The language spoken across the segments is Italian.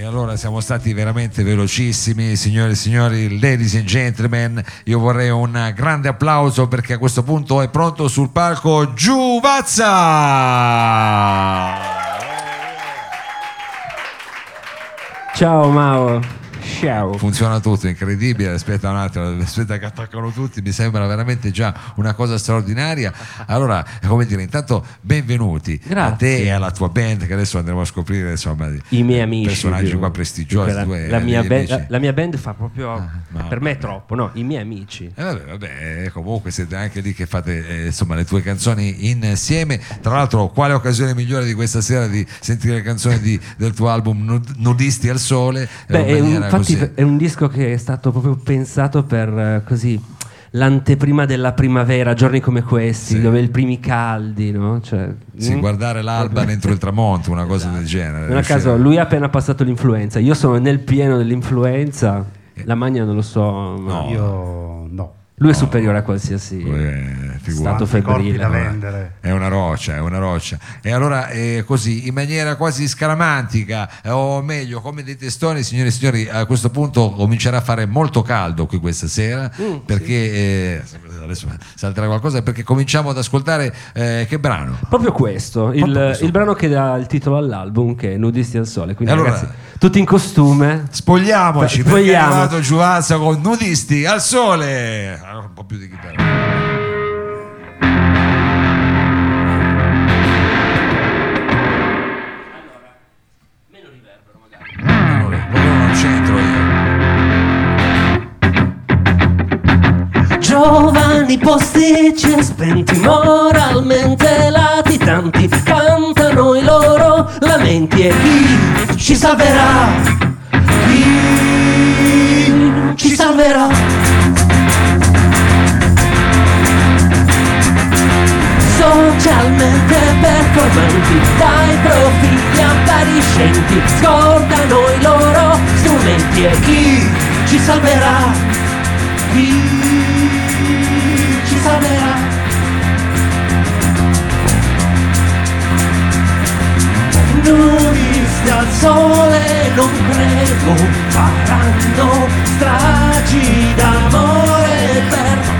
E allora siamo stati veramente velocissimi, signore e signori, ladies and gentlemen. Io vorrei un grande applauso perché a questo punto è pronto sul palco Giuvazza. Ciao Mao. Ciao. Funziona tutto, incredibile. Aspetta un attimo, aspetta che attaccano tutti, mi sembra veramente già una cosa straordinaria. Allora, come dire, intanto benvenuti Grazie. a te e alla tua band che adesso andremo a scoprire, insomma, I miei amici. personaggi qua prestigiosi. La, tu e la mia band, la, la mia band fa proprio. ma- per me è troppo, no? I miei amici. Eh, vabbè, vabbè, comunque siete anche lì che fate eh, insomma le tue canzoni insieme. Tra l'altro, quale occasione migliore di questa sera di sentire le canzoni di- del tuo album Nud- Nudisti al Sole? Beh, in è un, maniera infatti così. è un disco che è stato proprio pensato per eh, così l'anteprima della primavera, giorni come questi, Sì. dove i primi caldi, no? Cioè, Sì, mm? guardare l'alba dentro il tramonto, una cosa del genere. Non a caso, lui ha appena passato l'influenza, io sono nel pieno dell'influenza, la magna non lo so, ma No. Io no. Lui è superiore a qualsiasi Eh, stato febbrile. da vendere. È una roccia, è una roccia. E allora eh, così, in maniera quasi scaramantica, eh, o meglio, come dei testoni, signore e signori, a questo punto comincerà a fare molto caldo qui questa sera, Mm, perché eh, adesso salterà qualcosa, perché cominciamo ad ascoltare eh, che brano? Proprio questo, il, Proprio questo. il brano che dà il titolo all'album, che è Nudisti al Sole. Quindi, allora- ragazzi, tutti in costume. Spogliamoci, perché è Spogliamo. arrivato Giuvazza con nudisti al sole. Allora, un po' più di chitarra. Giovani posticci spenti moralmente latitanti cantano i loro lamenti e chi ci salverà? Performanti dai profili appariscenti scordano i loro strumenti e chi ci salverà? Chi ci salverà? Nudisti al sole non credo faranno stragi d'amore per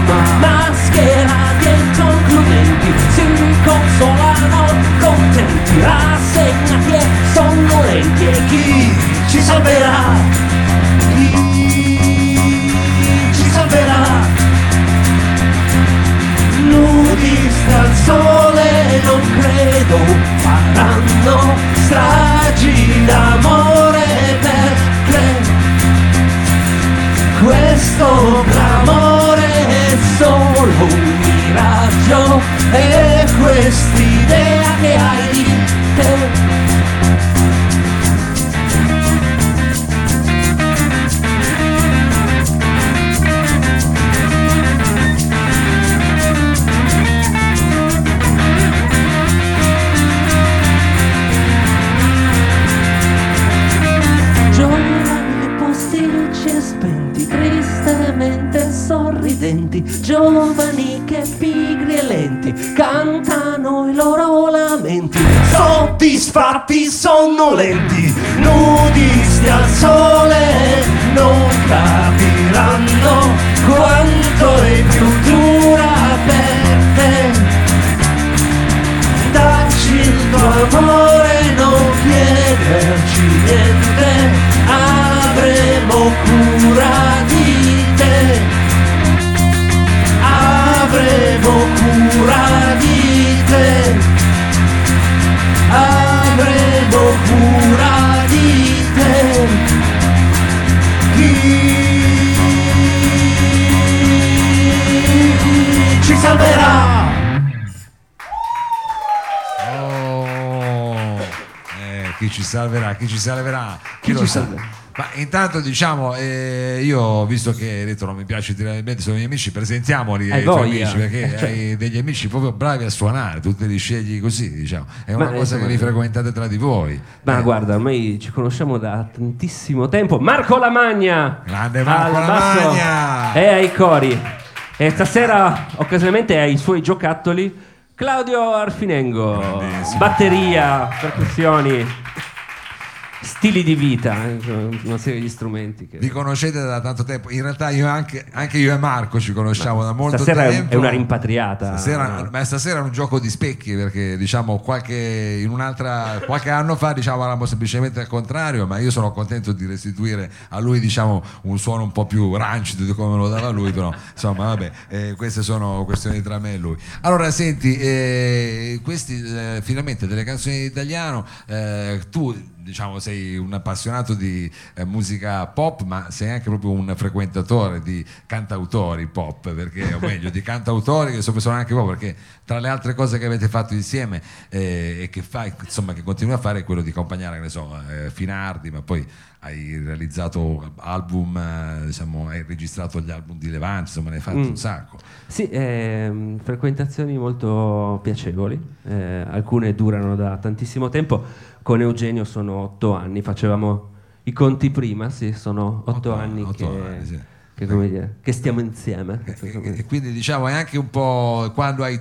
che pigri e lenti, cantano i loro lamenti, soddisfatti sonnolenti, nudisti al sole, non capiranno quanto è più dura per te. Dacci il tuo amore, non chiederci niente, avremo cura di te. Ci salverà? Oh, eh, chi ci salverà? Chi ci salverà? Chi, Chi lo ci sa? salverà? Ma intanto diciamo, eh, io visto che hai detto non mi piace tirare i mezzi, sono i miei amici, presentiamoli ai tuoi amici perché cioè. hai degli amici proprio bravi a suonare, tu te li scegli così, diciamo. È Ma, una cosa insomma, che vi frequentate tra di voi. Ma Eh, guarda, ormai ci conosciamo da tantissimo tempo. Marco Lamagna! Grande Marco Lamagna! E ai cori. E stasera, occasionalmente, ai suoi giocattoli, Claudio Arfinengo. Batteria, percussioni, stili di vita, eh, una serie di strumenti. Che... Vi conoscete da tanto tempo, in realtà io anche, anche io e Marco ci conosciamo da molto Stasera tempo. è una rimpatriata. Stasera, ma stasera è un gioco di specchi perché diciamo qualche, in un'altra, qualche anno fa diciamo eravamo semplicemente al contrario, ma io sono contento di restituire a lui diciamo un suono un po' più rancido di come me lo dava lui, però insomma vabbè, eh, queste sono questioni tra me e lui. Allora senti, eh, questi eh, finalmente delle canzoni in italiano, eh, tu diciamo sei un appassionato di eh, musica pop ma sei anche proprio un frequentatore di cantautori pop perché o meglio di cantautori che sono anche pop perché tra le altre cose che avete fatto insieme eh, e che fai insomma che continui a fare è quello di accompagnare che ne so eh, Finardi ma poi hai realizzato album eh, diciamo hai registrato gli album di Levante insomma ne hai fatto Mm. un sacco Sì, ehm, frequentazioni molto piacevoli, eh, alcune durano da tantissimo tempo. Con Eugenio sono otto anni, facevamo i conti prima, sì, sono otto, Otto- anni, otto che, anni, sì. che, dire, che stiamo insieme. E, e quindi diciamo è anche un po' quando, hai,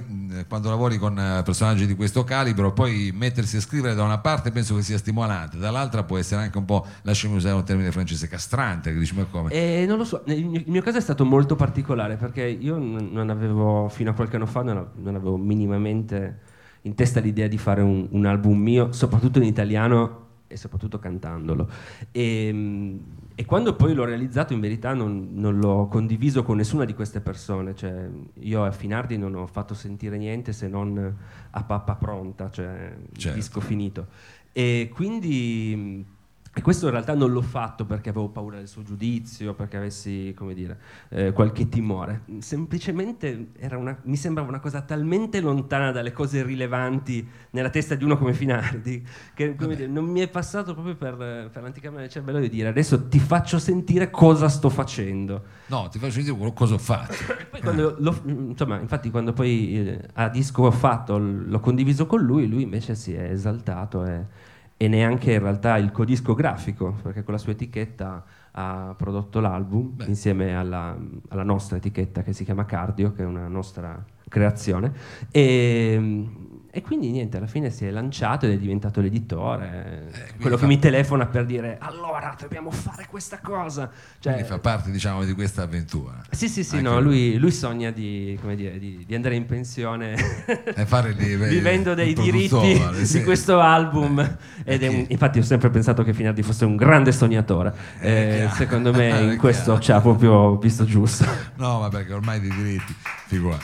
quando lavori con eh, personaggi di questo calibro, poi mettersi a scrivere da una parte penso che sia stimolante, dall'altra può essere anche un po', lasciami usare un termine francese, castrante, che dici ma come? E non lo so, mio- il mio caso è stato molto particolare perché io non avevo, fino a qualche anno fa, non avevo minimamente in testa l'idea di fare un, un album mio, soprattutto in italiano e soprattutto cantandolo. E, mm, e quando poi l'ho realizzato, in verità non, non l'ho condiviso con nessuna di queste persone. Cioè, io a Finardi non ho fatto sentire niente se non a pappa pronta, cioè il Certo. disco finito. E quindi. E questo in realtà non l'ho fatto perché avevo paura del suo giudizio, perché avessi, come dire, eh, qualche timore. Semplicemente era una- mi sembrava una cosa talmente lontana dalle cose rilevanti nella testa di uno come Finardi, che come dire, non mi è passato proprio per, per l'anticamera del cervello di dire adesso ti faccio sentire cosa sto facendo. No, ti faccio quello- cosa ho fatto. Poi quando l'ho- insomma, infatti quando poi eh, a disco ho fatto, l'ho condiviso con lui, lui invece si è esaltato e, e neanche in realtà il codisco grafico, perché con la sua etichetta ha prodotto l'album Beh. insieme alla, alla nostra etichetta che si chiama Cardio, che è una nostra creazione. E, e quindi niente, alla fine si è lanciato ed è diventato l'editore, Eh, quello fa- che mi telefona per dire allora dobbiamo fare questa cosa. Cioè, Quindi fa parte diciamo di questa avventura. sì, sì, sì, Anche no, lui, lui sogna di, come dire, di, di andare in pensione E fare vedi, vivendo dei diritti sì. di questo album. Ed è un- infatti ho sempre pensato che Finardi fosse un grande sognatore. Eh, Eh, secondo me in questo ci ha proprio visto giusto. No, ma perché ormai di diritti, figura.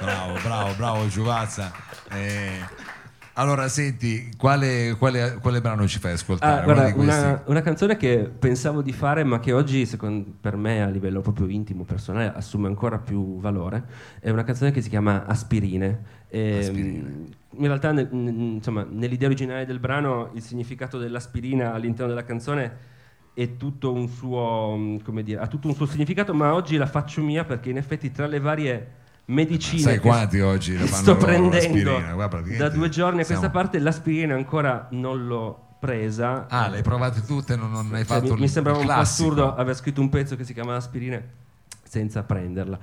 Bravo, bravo, bravo Giuvazza. Eh, allora, senti, quale, quale- quale brano ci fai ascoltare? Ah, guarda, una, una canzone che pensavo di fare, ma che oggi, secondo, per me, a livello proprio intimo, personale, assume ancora più valore. È una canzone che si chiama Aspirine. E, Aspirine. mm, In realtà, ne- insomma, nell'idea originale del brano, il significato dell'aspirina all'interno della canzone è tutto un suo, mm, come dire, ha tutto un suo significato, ma oggi la faccio mia perché in effetti tra le varie medicine Sai quanti oggi la fanno sto prendendo da due giorni a questa siamo- parte l'aspirina ancora non l'ho presa. Ah, le hai provate tutte, non, non hai Cioè, fatto mi, il- mi sembrava un po' assurdo aver scritto un pezzo che si chiama aspirine senza prenderla.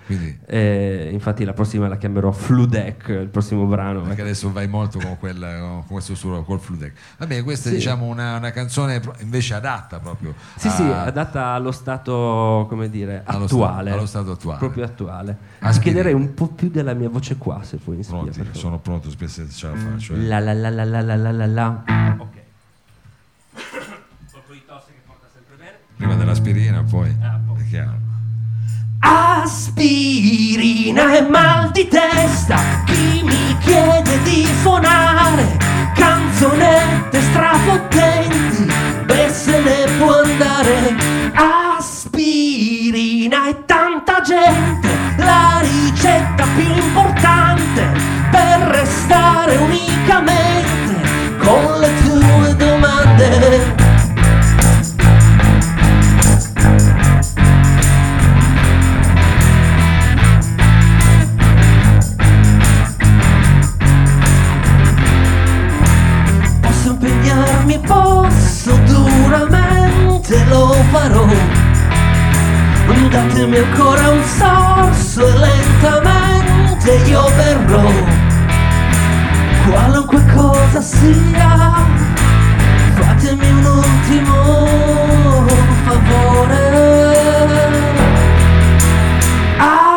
Eh, infatti la prossima la chiamerò Fludec, il prossimo brano. Perché adesso vai molto con, quella, con questo suo col Fludec. Va bene, questa sì. è diciamo una, una, canzone invece adatta proprio. Sì, a... sì, adatta allo stato, come dire, allo attuale. Sta, allo stato attuale. Proprio attuale. Aspiri. Chiederei un po' più della mia voce qua, se puoi inserire. Sono pronto, spesso ce la faccio. Eh. La la la la la la la la. Ok. Sotto i tosse che porta sempre bene. Prima dell'aspirina poi. Ah, poi. È chiaro. Aspirina e mal di testa, chi mi chiede di suonare canzonette strafottenti, beh se ne può andare. Aspirina e tanta gente, la ricetta più importante per restare unicamente con le tue domande. Datemi ancora un sorso e lentamente io verrò, qualunque cosa sia, fatemi un ultimo favore.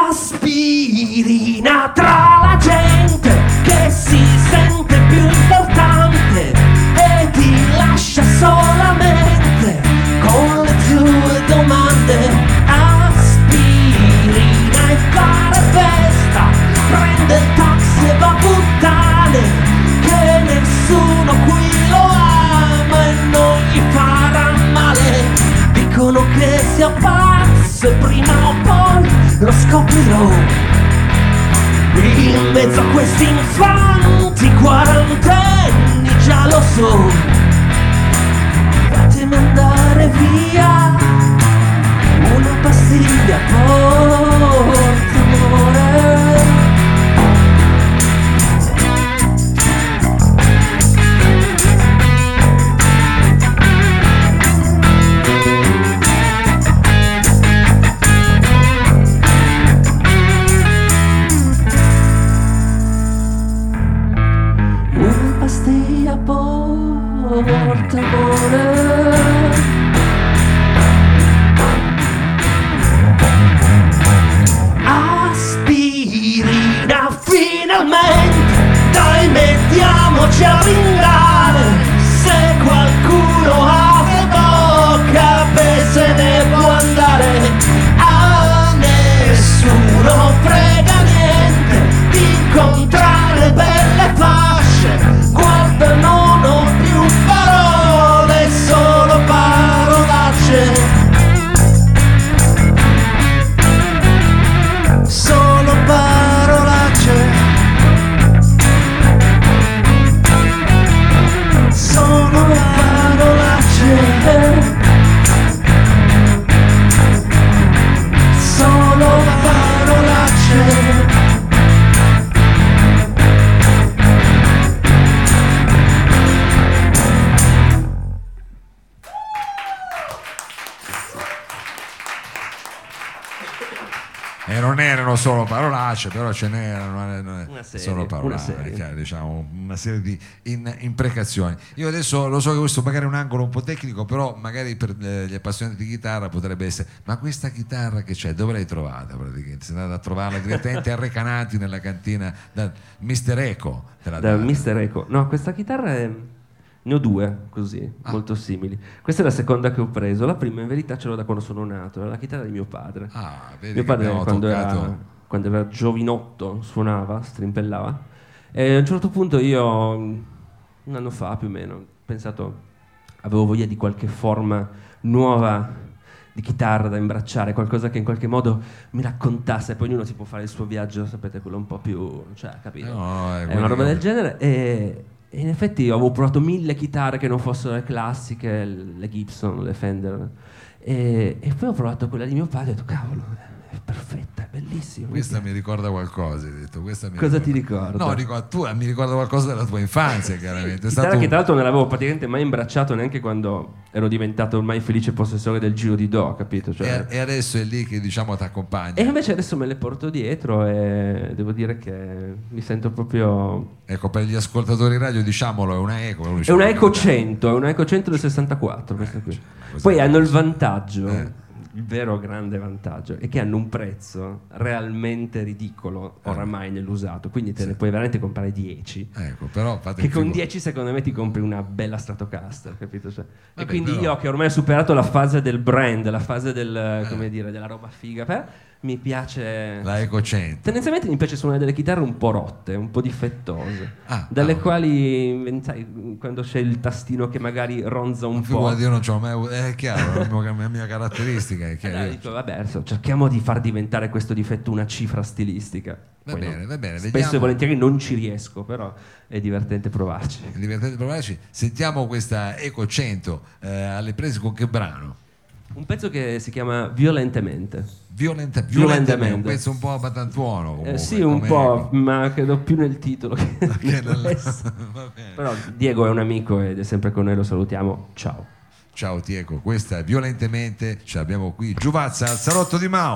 Aspirina tra la gente che si sente più importante e ti lascia solamente sia e prima o poi lo scoprirò. In mezzo a questi infanti quarantenni già lo so Fatemi andare via Una pastiglia porta solo parolacce, però ce n'erano, Una serie, solo una parolacce, serie. chiaro, diciamo, una serie di in- imprecazioni. Io adesso lo so che questo magari è un angolo un po' tecnico, però magari per eh, gli appassionati di chitarra potrebbe essere, ma questa chitarra che c'è, dove l'hai trovata praticamente? Sei andata a trovarla direttamente a Recanati nella cantina da Mister Eco? Da. Mister Eco. No, questa chitarra è... Ne ho due così, Ah. molto simili. Questa è la seconda che ho preso. La prima in verità ce l'ho da quando sono nato, era la chitarra di mio padre. Ah, vedi mio padre quando era, quando era giovinotto suonava, strimpellava. E a un certo punto io, un anno fa più o meno, ho pensato, avevo voglia di qualche forma nuova di chitarra da imbracciare, qualcosa che in qualche modo mi raccontasse, poi ognuno si può fare il suo viaggio, sapete, quello un po' più, cioè, capito? No, è è una roba del genere e, e in effetti avevo provato mille chitarre che non fossero le classiche, le Gibson, le Fender. E, e poi ho provato quella di mio padre e ho detto cavolo, è perfetta, è bellissima. Questa mi ricorda qualcosa, hai detto. Questa mi Cosa ti ricorda? No, ricordo, tu, mi ricorda qualcosa della tua infanzia, chiaramente. Chitarra stato che tra l'altro non l'avevo praticamente mai imbracciato neanche quando ero diventato ormai felice possessore del giro di Do, capito? Cioè, e, e adesso è lì che diciamo ti accompagna. e invece adesso me le porto dietro e devo dire che mi sento proprio... Ecco, per gli ascoltatori radio, diciamolo, è una eco. È una "Ma Eco che- 100, è una Eco 100 del 64 questa qui. cos'è? Poi hanno il vantaggio, Eh. Il vero grande vantaggio, è che hanno un prezzo realmente ridicolo Eh. oramai nell'usato, quindi te ne puoi veramente comprare 10. Ecco, però fate Che con figo- 10 secondo me ti compri una bella Stratocaster, capito? Cioè, e Vabbè, quindi però- io che ormai ho superato la fase del brand, la fase del, come dire, della roba figa, per- mi piace... La Eco 100. Tendenzialmente mi piace suonare delle chitarre un po' rotte, un po' difettose, Ah, dalle ah, quali, sai, quando c'è il tastino che magari ronza un po'. Io non c'ho mai avuto- È chiaro, è la mia, mia caratteristica. È chiaro. Allora dico, vabbè, adesso cerchiamo di far diventare questo difetto una cifra stilistica. Va Poi bene, no. va bene, Spesso vediamo. e volentieri non ci riesco, però è divertente provarci. È divertente provarci. Sentiamo questa Eco 100 eh, alle prese con che brano? Un pezzo che si chiama Violentemente. Violenta, Violentemente. violentemente, un pezzo un po' batantuono. Eh, sì, un po', Eco. ma credo più nel titolo che, Che nel. Però Diego è un amico ed è sempre con noi, lo salutiamo. Ciao. Ciao Tieco, questa è violentemente, ce l'abbiamo qui, Giuvazza al salotto di Mao.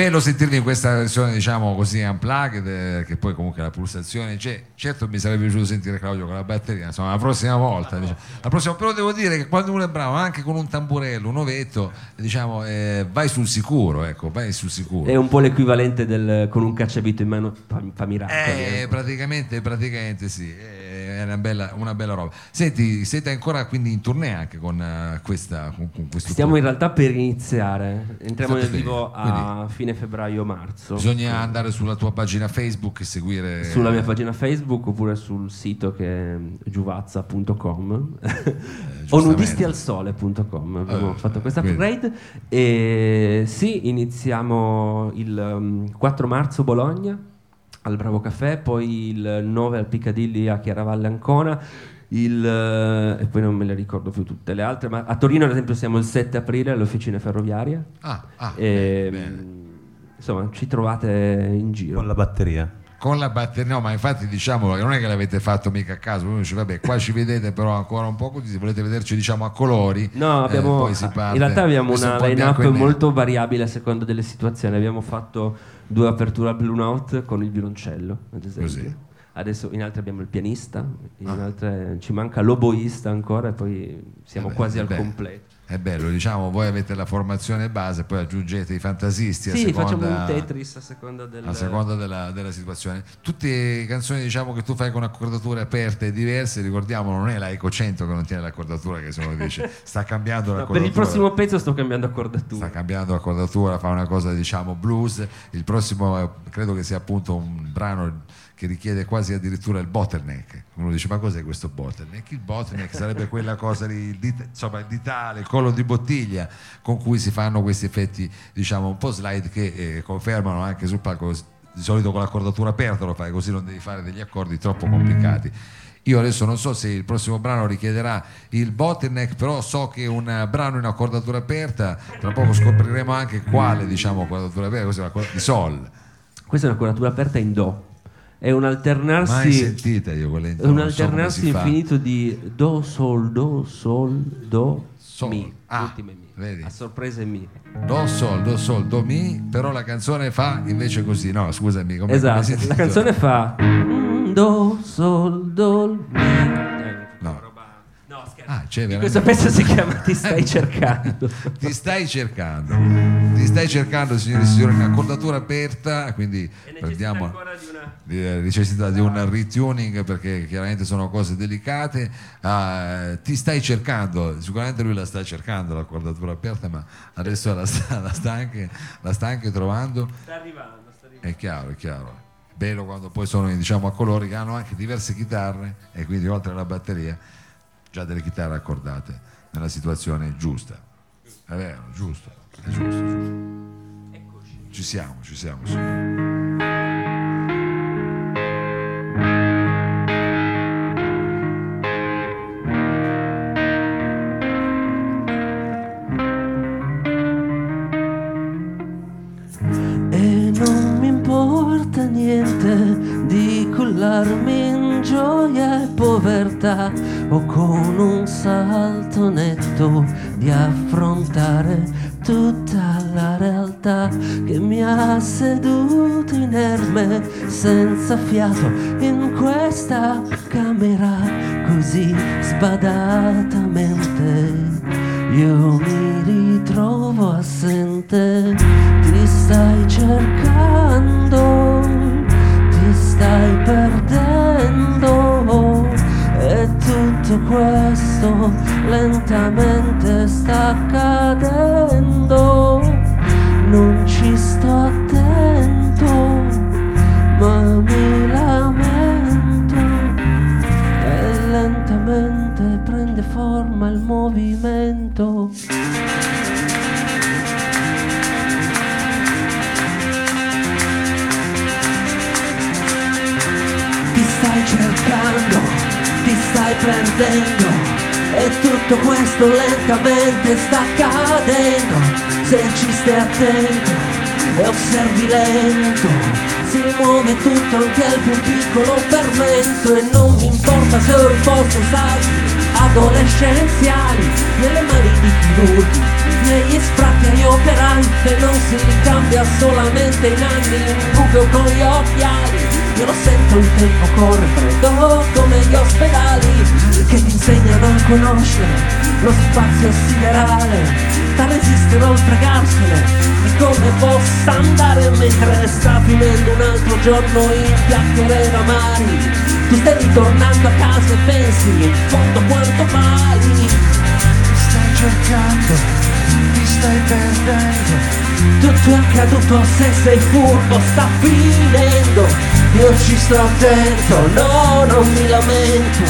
Bello sentirli in questa versione, diciamo così, unplugged, eh, che poi comunque la pulsazione c'è. Certo mi sarebbe piaciuto sentire Claudio con la batteria, insomma, la prossima volta. diciamo. La prossima- però devo dire che quando uno è bravo, anche con un tamburello, un ovetto, diciamo, eh, vai sul sicuro, ecco, vai sul sicuro. È un po' l'equivalente del con un cacciavite in mano fa, miracoli. Eh, ecco. praticamente, praticamente sì, eh, è una bella, una bella roba. Senti, siete ancora quindi in tournée anche con eh, questa con, con questo Stiamo in tour? realtà per iniziare, entriamo State nel vivo a fine febbraio-marzo. Bisogna andare sulla tua pagina Facebook e seguire Sulla mia pagina Facebook oppure sul sito che è giuvazza.com o giustamente. nudistialsole.com. Abbiamo Eh, fatto questa upgrade e sì, iniziamo il um, 4 marzo Bologna al Bravo Caffè, poi il 9 al Piccadilly a Chiaravalle Ancona. Il, eh, e poi non me le ricordo più tutte le altre, ma a Torino ad esempio siamo il 7 aprile all'officina ferroviaria. Ah, ah, E, bene, bene. Insomma, ci trovate in giro. Con la batteria. Con la batteria, no, ma infatti diciamo che non è che l'avete fatto mica a caso, uno dice vabbè, qua ci vedete però ancora un po' così, se volete vederci diciamo a colori, No, eh, abbiamo, poi si parte. in realtà abbiamo una un line-up molto variabile a seconda delle situazioni. Abbiamo fatto due aperture al Blue Note con il violoncello, ad esempio. Così. Adesso in altre abbiamo il pianista, in altre ci manca l'oboista ancora e poi siamo Ah. Eh beh, quasi eh al completo. È bello, diciamo, voi avete la formazione base, poi aggiungete i fantasisti a Sì, seconda, facciamo un Tetris a seconda del... a seconda della, della situazione. Tutte canzoni diciamo che tu fai con accordature aperte e diverse, ricordiamo, non è la Eco 100 che non tiene l'accordatura, che se uno dice sta cambiando No, per l'accordatura. il prossimo pezzo sto cambiando accordatura. sta cambiando l'accordatura, fa una cosa diciamo blues. Il prossimo eh, credo che sia appunto un brano che richiede quasi addirittura il bottleneck. Uno dice: Ma cos'è questo bottleneck? Il bottleneck sarebbe quella cosa lì, il dit- insomma, il ditale, il collo di bottiglia con cui si fanno questi effetti, diciamo, un po' slide che eh, confermano anche sul palco. Di solito con l'accordatura aperta lo fai, così non devi fare degli accordi troppo complicati. Io adesso non so se il prossimo brano richiederà il bottleneck, però so che un brano in accordatura aperta, tra poco scopriremo anche quale, diciamo, accordatura aperta, cos'è la di sol. Questa è una curatura aperta in Do. È un Mai alternarsi, sentita io quella in è un so alternarsi si fa. infinito di Do, Sol, Do, Sol, Do, Sol. Mi. Ah, Mi. A sorpresa è Mi. Do sol, do sol, do mi, però la canzone fa invece così. No, scusami, come Esatto, la canzone fa mm, Do, Sol, Do, Mi. No. scherzo. Ah, c'è Questo pezzo si chiama Ti stai cercando. Ti stai cercando, ti stai cercando, signori e signori, in accordatura aperta, quindi prendiamo. ancora di una... di- eh, necessità di un retuning perché chiaramente sono cose delicate. Ah, ti stai cercando, sicuramente lui la sta cercando l'accordatura aperta, ma adesso la sta, la sta anche, la sta anche trovando. Sta arrivando, sta arrivando. È chiaro, è chiaro. Bello quando poi sono diciamo, a colori che hanno anche diverse chitarre e quindi oltre alla batteria già delle chitarre accordate nella situazione giusta. È vero, giusto, è giusto, giusto. Ci siamo, ci siamo. sì. Con un salto netto di affrontare tutta la realtà che mi ha seduto inerme senza fiato in questa camera così sbadatamente. Io mi ritrovo assente, ti stai cercando, ti stai perdendo tutto questo lentamente sta accadendo. Non ci sto attento, ma mi lamento e lentamente prende forma il movimento. Prendendo e tutto questo lentamente sta accadendo. Se ci stai attento e osservi lento, si muove tutto anche il più piccolo fermento e non mi importa se ho il posto saggi adolescenziali nelle mani di chirurghi, negli sfratti agli operai che non si ricambia solamente in anni in buco con gli occhiali. Io lo sento il tempo corre freddo come gli ospedali che ti insegnano a conoscere lo spazio siderale, da resistere oltre garsene di come possa andare mentre sta finendo un altro giorno in chiacchiere amari. Tu stai ritornando a casa e pensi in fondo quanto vali. Stai cercando, ti stai perdendo. Tutto è accaduto se sei furbo, sta finendo. Io ci sto attento, no, non mi lamento.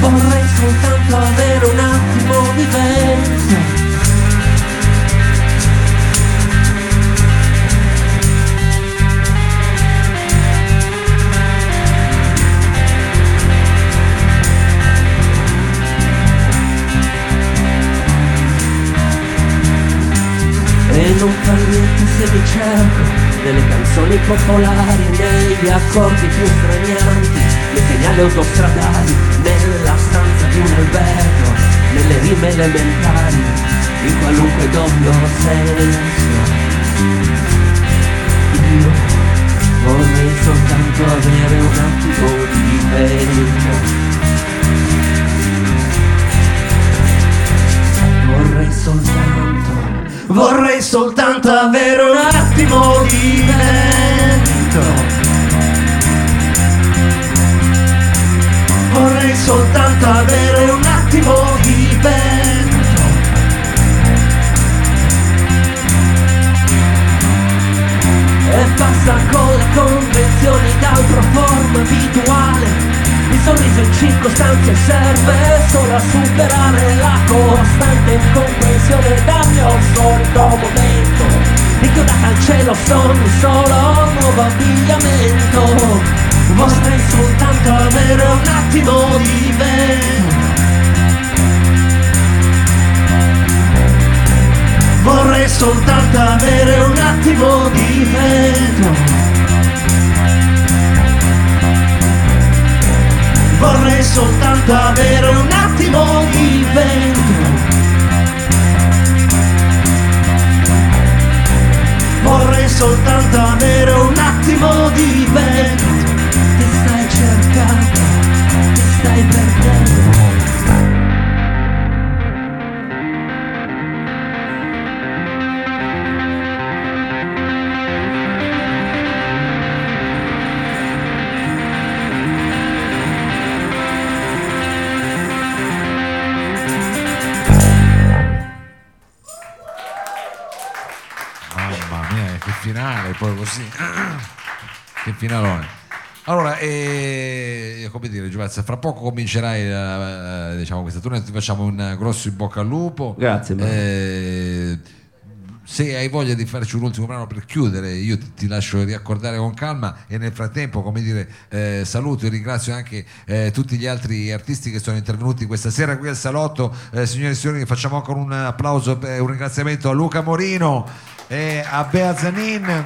Vorrei soltanto avere un attimo di vento. E non fa niente se mi cerco nelle canzoni popolari, gli accordi più stranianti, le segnali autostradali, nella stanza di un albergo, nelle rime elementari, in qualunque doppio senso. Io vorrei soltanto avere un attimo di vento Vorrei soltanto, vorrei soltanto avere un attimo di tempo. Soltanto avere un attimo di vento. E basta con le convenzioni d'altra forma abituale. Il sorriso in circostanze serve solo a superare la costante incomprensione dal mio solito momento. Inchiodata al cielo sogni solo nuovo abbigliamento Vorrei soltanto avere un attimo di vento Vorrei soltanto avere un attimo di vento Vorrei soltanto avere un attimo di vento Vorrei soltanto avere un attimo di vento così. Che finalone. Allora, eh, come dire, Giovanni, fra poco comincerai eh, diciamo, questa tournée, ti facciamo un grosso in bocca al lupo. Grazie. Eh, se hai voglia di farci un ultimo brano per chiudere, io ti, ti lascio riaccordare con calma e nel frattempo, come dire, eh, saluto e ringrazio anche eh, tutti gli altri artisti che sono intervenuti questa sera qui al salotto. Eh, signore e signori, facciamo ancora un applauso e un ringraziamento a Luca Morino e a Bea Zanin.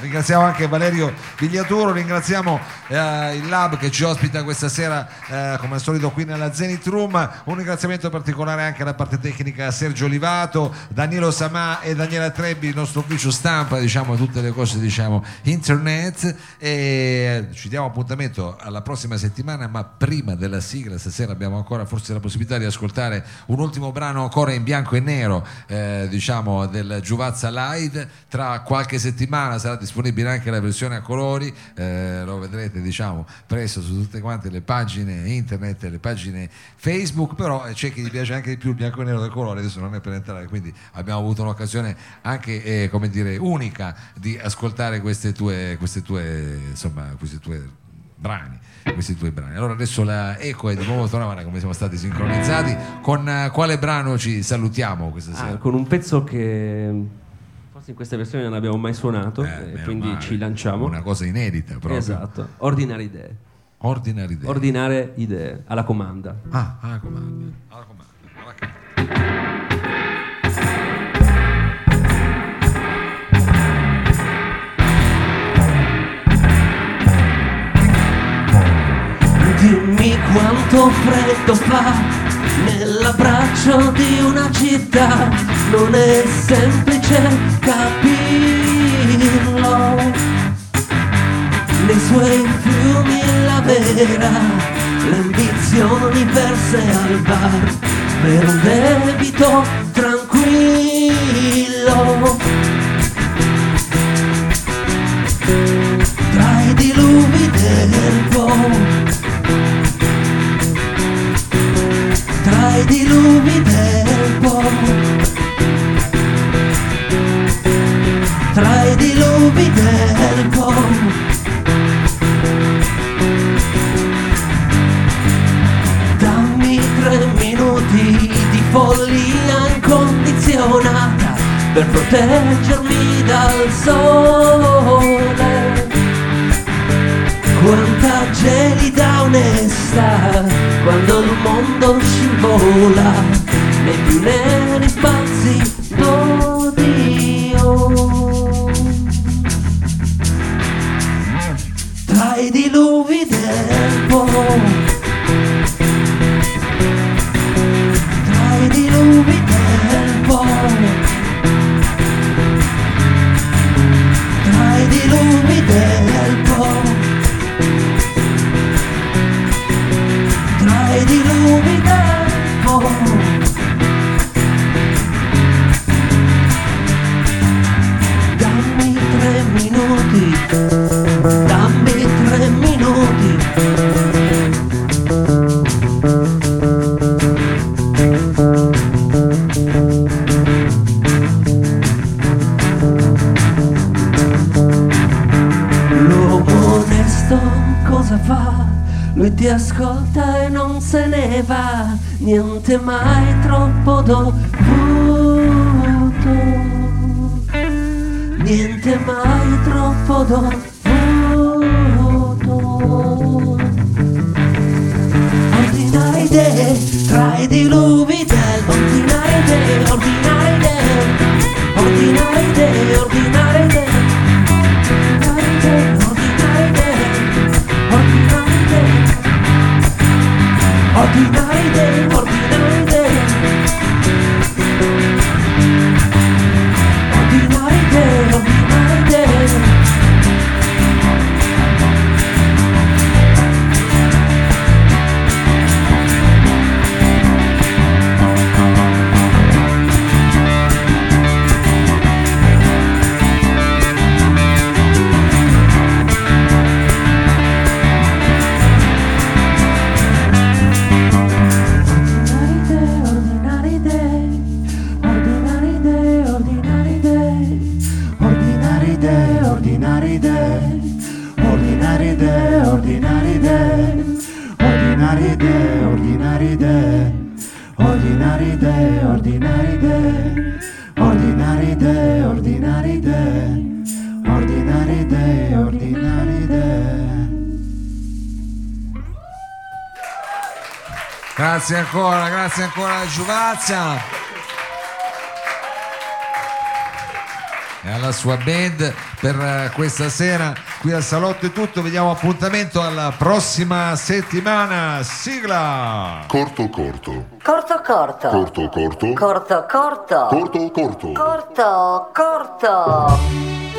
Ringraziamo anche Valerio Vigliaturo, ringraziamo eh, il Lab che ci ospita questa sera eh, come al solito qui nella Zenith Room. Un ringraziamento particolare anche alla parte tecnica Sergio Olivato, Danilo Samà e Daniela Trebbi, il nostro ufficio stampa, diciamo tutte le cose diciamo internet e ci diamo appuntamento alla prossima settimana, ma prima della sigla stasera abbiamo ancora forse la possibilità di ascoltare un ultimo brano ancora in bianco e nero, eh, diciamo del Giuvazza Live. Tra qualche settimana sarà disponibile anche la versione a colori, eh, lo vedrete diciamo presto su tutte quante le pagine internet le pagine Facebook, però eh, c'è chi gli piace anche di più il bianco e nero del colore, adesso non è per entrare, quindi abbiamo avuto un'occasione anche eh, come dire unica di ascoltare queste tue, queste tue insomma questi tue brani questi due brani allora adesso la eco è di nuovo Tonavana come siamo stati sincronizzati con eh, quale brano ci salutiamo questa sera Ah, con un pezzo che forse in questa versione non abbiamo mai suonato, Eh, e quindi male. ci lanciamo. una cosa inedita proprio Esatto, ordinare idee. ordinary day Ordinare idee alla comanda. ah alla comanda alla comanda alla comanda. Quanto freddo fa nell'abbraccio di una città, non è semplice capirlo. Nei suoi fiumi la vera, le ambizioni perse al bar, per un debito tranquillo. Tra i diluvi del Po tra i diluvi del Po tra i diluvi del Po dammi tre minuti di follia incondizionata per proteggermi dal sole. Quanta gelida onesta quando il mondo scivola nei più neri spazi cosa fa? Lui ti ascolta e non se ne va, niente mai troppo dovuto, niente mai troppo dovuto. Ordinare idee tra i diluvi del ordinare idee, ordinare idee, ordinare idee, ordinare Happy Grazie ancora, grazie ancora a Giuvazia. E alla sua band per eh, questa sera qui al Salotto è tutto, vediamo appuntamento alla prossima settimana. Sigla! Corto corto. Corto corto. Corto corto. Corto corto. Corto corto. Corto corto.